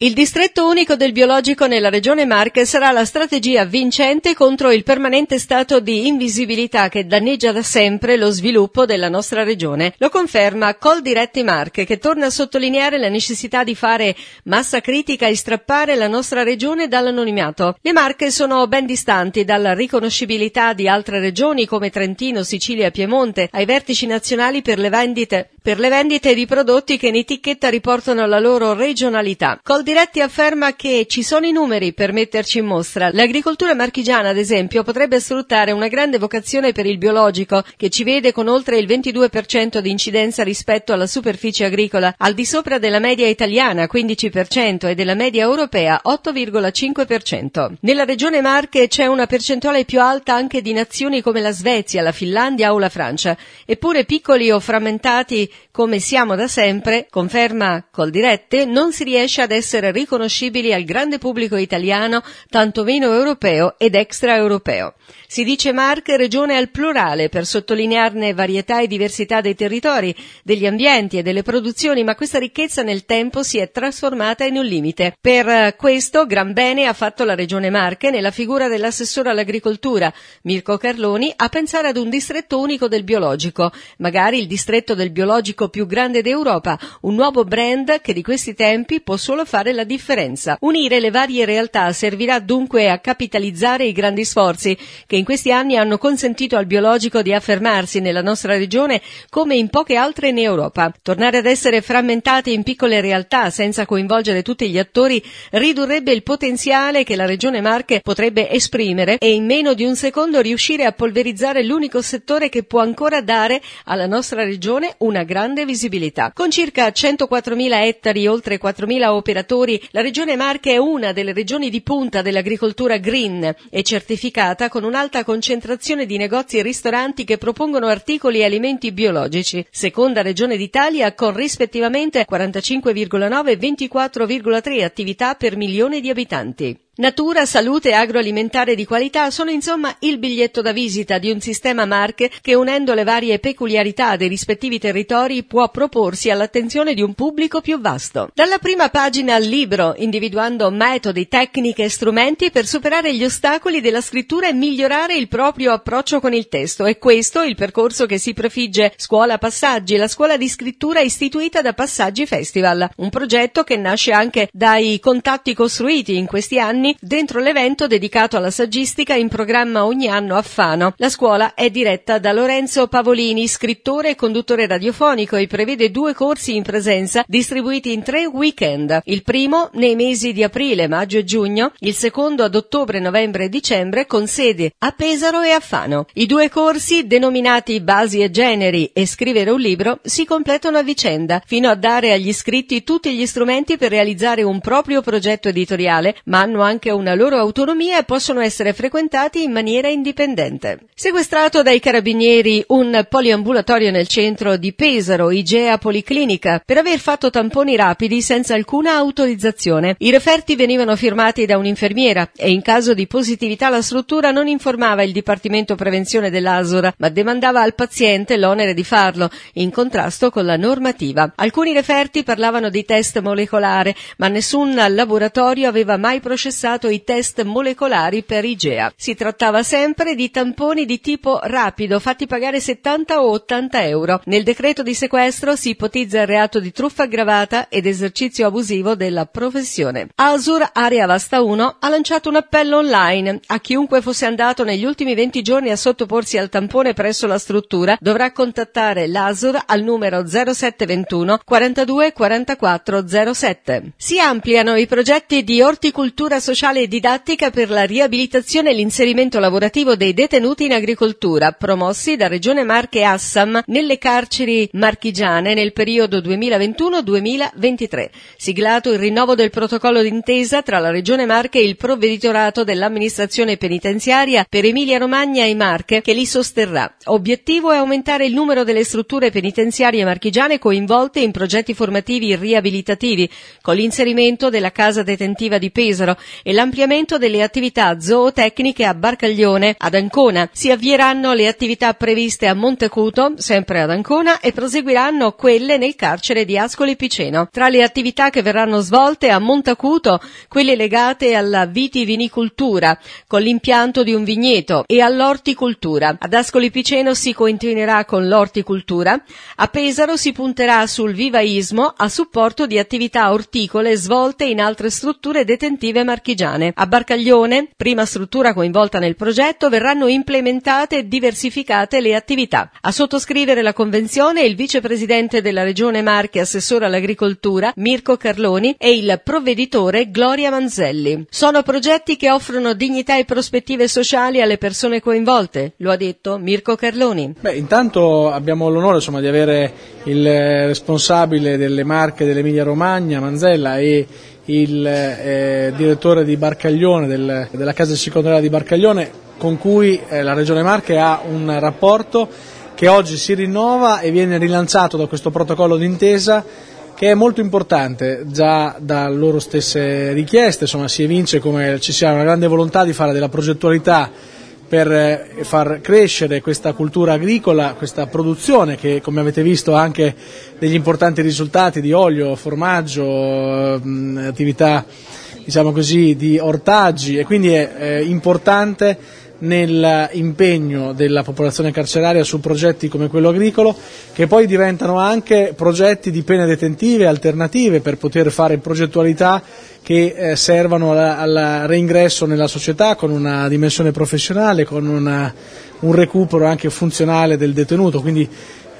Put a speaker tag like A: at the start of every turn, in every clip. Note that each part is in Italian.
A: Il distretto unico del biologico nella regione Marche sarà la strategia vincente contro il permanente stato di invisibilità che danneggia da sempre lo sviluppo della nostra regione. Lo conferma Col Diretti Marche che torna a sottolineare la necessità di fare massa critica e strappare la nostra regione dall'anonimato. Le Marche sono ben distanti dalla riconoscibilità di altre regioni come Trentino, Sicilia e Piemonte ai vertici nazionali per le vendite, per le vendite di prodotti che in etichetta riportano la loro regionalità. Col Diretti afferma che ci sono i numeri per metterci in mostra. L'agricoltura marchigiana, ad esempio, potrebbe sfruttare una grande vocazione per il biologico, che ci vede con oltre il 22% di incidenza rispetto alla superficie agricola, al di sopra della media italiana 15% e della media europea 8,5%. Nella regione Marche c'è una percentuale più alta anche di nazioni come la Svezia, la Finlandia o la Francia, eppure piccoli o frammentati come siamo da sempre, conferma Coldirette, non si riesce ad essere riconoscibili al grande pubblico italiano, tanto meno europeo ed extraeuropeo. Si dice Marche regione al plurale per sottolinearne varietà e diversità dei territori, degli ambienti e delle produzioni, ma questa ricchezza nel tempo si è trasformata in un limite. Per questo gran bene ha fatto la regione Marche nella figura dell'assessore all'agricoltura Mirko Carloni a pensare ad un distretto unico del biologico, magari il distretto del biologico più grande d'Europa, un nuovo brand che di questi tempi può solo fare la differenza. Unire le varie realtà servirà dunque a capitalizzare i grandi sforzi che in questi anni hanno consentito al biologico di affermarsi nella nostra regione come in poche altre in Europa. Tornare ad essere frammentati in piccole realtà senza coinvolgere tutti gli attori ridurrebbe il potenziale che la regione Marche potrebbe esprimere e in meno di un secondo riuscire a polverizzare l'unico settore che può ancora dare alla nostra regione una grande visibilità. Con circa 104.000 ettari, oltre 4.000 operatori la regione Marche è una delle regioni di punta dell'agricoltura green e certificata con un'alta concentrazione di negozi e ristoranti che propongono articoli e alimenti biologici. Seconda regione d'Italia con rispettivamente 45,9 e 24,3 attività per milione di abitanti. Natura, salute e agroalimentare di qualità sono insomma il biglietto da visita di un sistema Marche che unendo le varie peculiarità dei rispettivi territori può proporsi all'attenzione di un pubblico più vasto. Dalla prima pagina al libro, individuando metodi, tecniche e strumenti per superare gli ostacoli della scrittura e migliorare il proprio approccio con il testo. È questo il percorso che si prefigge Scuola Passaggi, la scuola di scrittura istituita da Passaggi Festival, un progetto che nasce anche dai contatti costruiti in questi anni anni dentro l'evento dedicato alla saggistica in programma ogni anno a Fano. La scuola è diretta da Lorenzo Pavolini, scrittore e conduttore radiofonico e prevede due corsi in presenza distribuiti in tre weekend. Il primo nei mesi di aprile, maggio e giugno, il secondo ad ottobre, novembre e dicembre con sede a Pesaro e a Fano. I due corsi, denominati Basi e Generi e Scrivere un libro, si completano a vicenda, fino a dare agli iscritti tutti gli strumenti per realizzare un proprio progetto editoriale, ma hanno anche anche una loro autonomia e possono essere frequentati in maniera indipendente. Sequestrato dai carabinieri un poliambulatorio nel centro di Pesaro, Igea Policlinica, per aver fatto tamponi rapidi senza alcuna autorizzazione. I referti venivano firmati da un'infermiera e in caso di positività la struttura non informava il Dipartimento Prevenzione dell'Asura, ma demandava al paziente l'onere di farlo, in contrasto con la normativa. Alcuni referti parlavano di test molecolare, ma nessun laboratorio aveva mai processato realizzato i test molecolari per IGEA. Si trattava sempre di tamponi di tipo rapido, fatti pagare 70 o 80 euro. Nel decreto di sequestro si ipotizza il reato di truffa aggravata ed esercizio abusivo della professione. Asur Area Vasta 1 ha lanciato un appello online a chiunque fosse andato negli ultimi 20 giorni a sottoporsi al tampone presso la struttura dovrà contattare l'Asur al numero 0721 42 44 07. Si ampliano i progetti di orticoltura sociale e didattica per la riabilitazione e l'inserimento lavorativo dei detenuti in agricoltura, promossi da Regione Marche Assam nelle carceri marchigiane nel periodo 2021-2023. Siglato il rinnovo del protocollo d'intesa tra la Regione Marche e il provveditorato dell'amministrazione penitenziaria per Emilia Romagna e Marche che li sosterrà. Obiettivo è aumentare il numero delle strutture penitenziarie marchigiane coinvolte in progetti formativi riabilitativi con l'inserimento della casa detentiva di Pesaro e l'ampliamento delle attività zootecniche a Barcaglione, ad Ancona. Si avvieranno le attività previste a Montecuto, sempre ad Ancona, e proseguiranno quelle nel carcere di Ascoli Piceno. Tra le attività che verranno svolte a Montacuto, quelle legate alla vitivinicoltura, con l'impianto di un vigneto, e all'orticoltura. Ad Ascoli Piceno si continuerà con l'orticoltura. A Pesaro si punterà sul vivaismo a supporto di attività orticole svolte in altre strutture detentive marchigiane. A Barcaglione, prima struttura coinvolta nel progetto, verranno implementate e diversificate le attività. A sottoscrivere la convenzione il vicepresidente della Regione Marche, assessore all'agricoltura, Mirko Carloni, e il provveditore Gloria Manzelli. Sono progetti che offrono dignità e prospettive sociali alle persone coinvolte, lo ha detto Mirko Carloni.
B: Beh, intanto abbiamo l'onore insomma, di avere il responsabile delle Marche dell'Emilia Romagna, Manzella, e il eh, direttore di Barcaglione, del, della casa circondariale di Barcaglione, con cui eh, la Regione Marche ha un rapporto che oggi si rinnova e viene rilanciato da questo protocollo d'intesa che è molto importante già da loro stesse richieste, insomma si evince come ci sia una grande volontà di fare della progettualità per eh, far crescere questa cultura agricola, questa produzione che come avete visto ha anche degli importanti risultati di olio, formaggio, attività diciamo così, di ortaggi e quindi è eh, importante nell'impegno della popolazione carceraria su progetti come quello agricolo, che poi diventano anche progetti di pene detentive alternative per poter fare progettualità che eh, servano al reingresso nella società con una dimensione professionale, con una, un recupero anche funzionale del detenuto. Quindi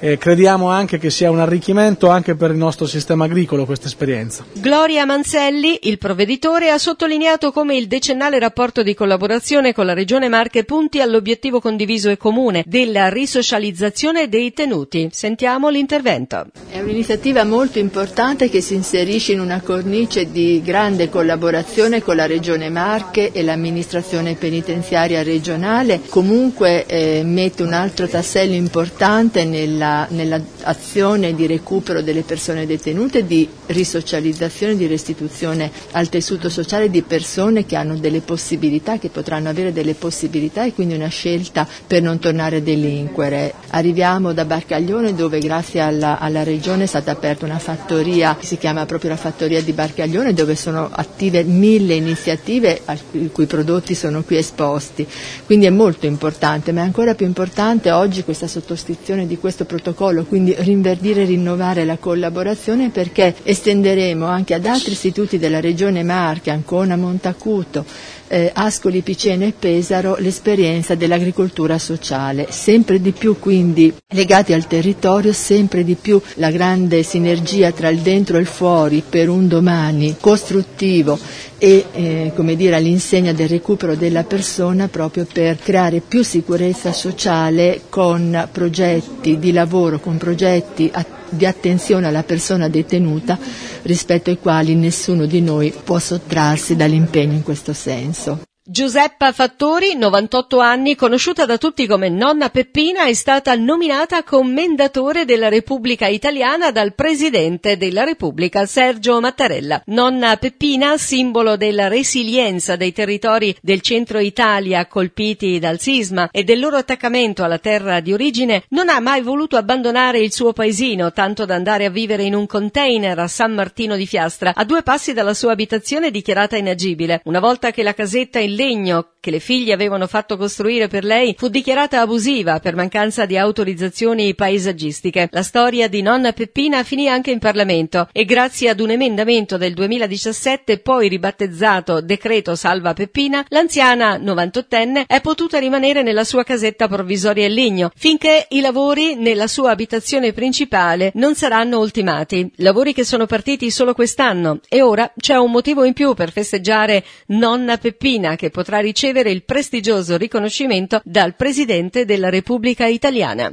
B: eh, crediamo anche che sia un arricchimento anche per il nostro sistema agricolo questa esperienza.
A: Gloria Manzelli, il provveditore, ha sottolineato come il decennale rapporto di collaborazione con la Regione Marche punti all'obiettivo condiviso e comune della risocializzazione dei tenuti. Sentiamo l'intervento.
C: È un'iniziativa molto importante che si inserisce in una cornice di grande collaborazione con la Regione Marche e l'amministrazione penitenziaria regionale, comunque eh, mette un altro tassello importante nella nell'azione di recupero delle persone detenute, di risocializzazione, di restituzione al tessuto sociale di persone che hanno delle possibilità, che potranno avere delle possibilità e quindi una scelta per non tornare a delinquere. Arriviamo da Barcaglione dove grazie alla, alla Regione è stata aperta una fattoria che si chiama proprio la fattoria di Barcaglione dove sono attive mille iniziative i cui prodotti sono qui esposti. Quindi è molto importante, ma è ancora più importante oggi questa sottoscrizione di questo progetto protocollo, quindi rinverdire e rinnovare la collaborazione perché estenderemo anche ad altri istituti della Regione Marche, Ancona, Montacuto, eh, Ascoli, Piceno e Pesaro l'esperienza dell'agricoltura sociale, sempre di più quindi legati al territorio, sempre di più la grande sinergia tra il dentro e il fuori per un domani costruttivo e eh, come dire, all'insegna del recupero della persona proprio per creare più sicurezza sociale con progetti di lavoro, con progetti di attenzione alla persona detenuta rispetto ai quali nessuno di noi può sottrarsi dall'impegno in questo senso.
A: Giuseppa Fattori, 98 anni, conosciuta da tutti come Nonna Peppina, è stata nominata commendatore della Repubblica Italiana dal Presidente della Repubblica Sergio Mattarella. Nonna Peppina, simbolo della resilienza dei territori del centro Italia colpiti dal sisma e del loro attaccamento alla terra di origine, non ha mai voluto abbandonare il suo paesino, tanto da andare a vivere in un container a San Martino di Fiastra, a due passi dalla sua abitazione dichiarata inagibile. Una volta che la casetta in legno che le figlie avevano fatto costruire per lei fu dichiarata abusiva per mancanza di autorizzazioni paesaggistiche. La storia di nonna Peppina finì anche in Parlamento e grazie ad un emendamento del 2017 poi ribattezzato Decreto Salva Peppina, l'anziana 98enne è potuta rimanere nella sua casetta provvisoria in legno finché i lavori nella sua abitazione principale non saranno ultimati. Lavori che sono partiti solo quest'anno e ora c'è un motivo in più per festeggiare nonna Peppina che potrà ricevere il prestigioso riconoscimento dal Presidente della Repubblica Italiana.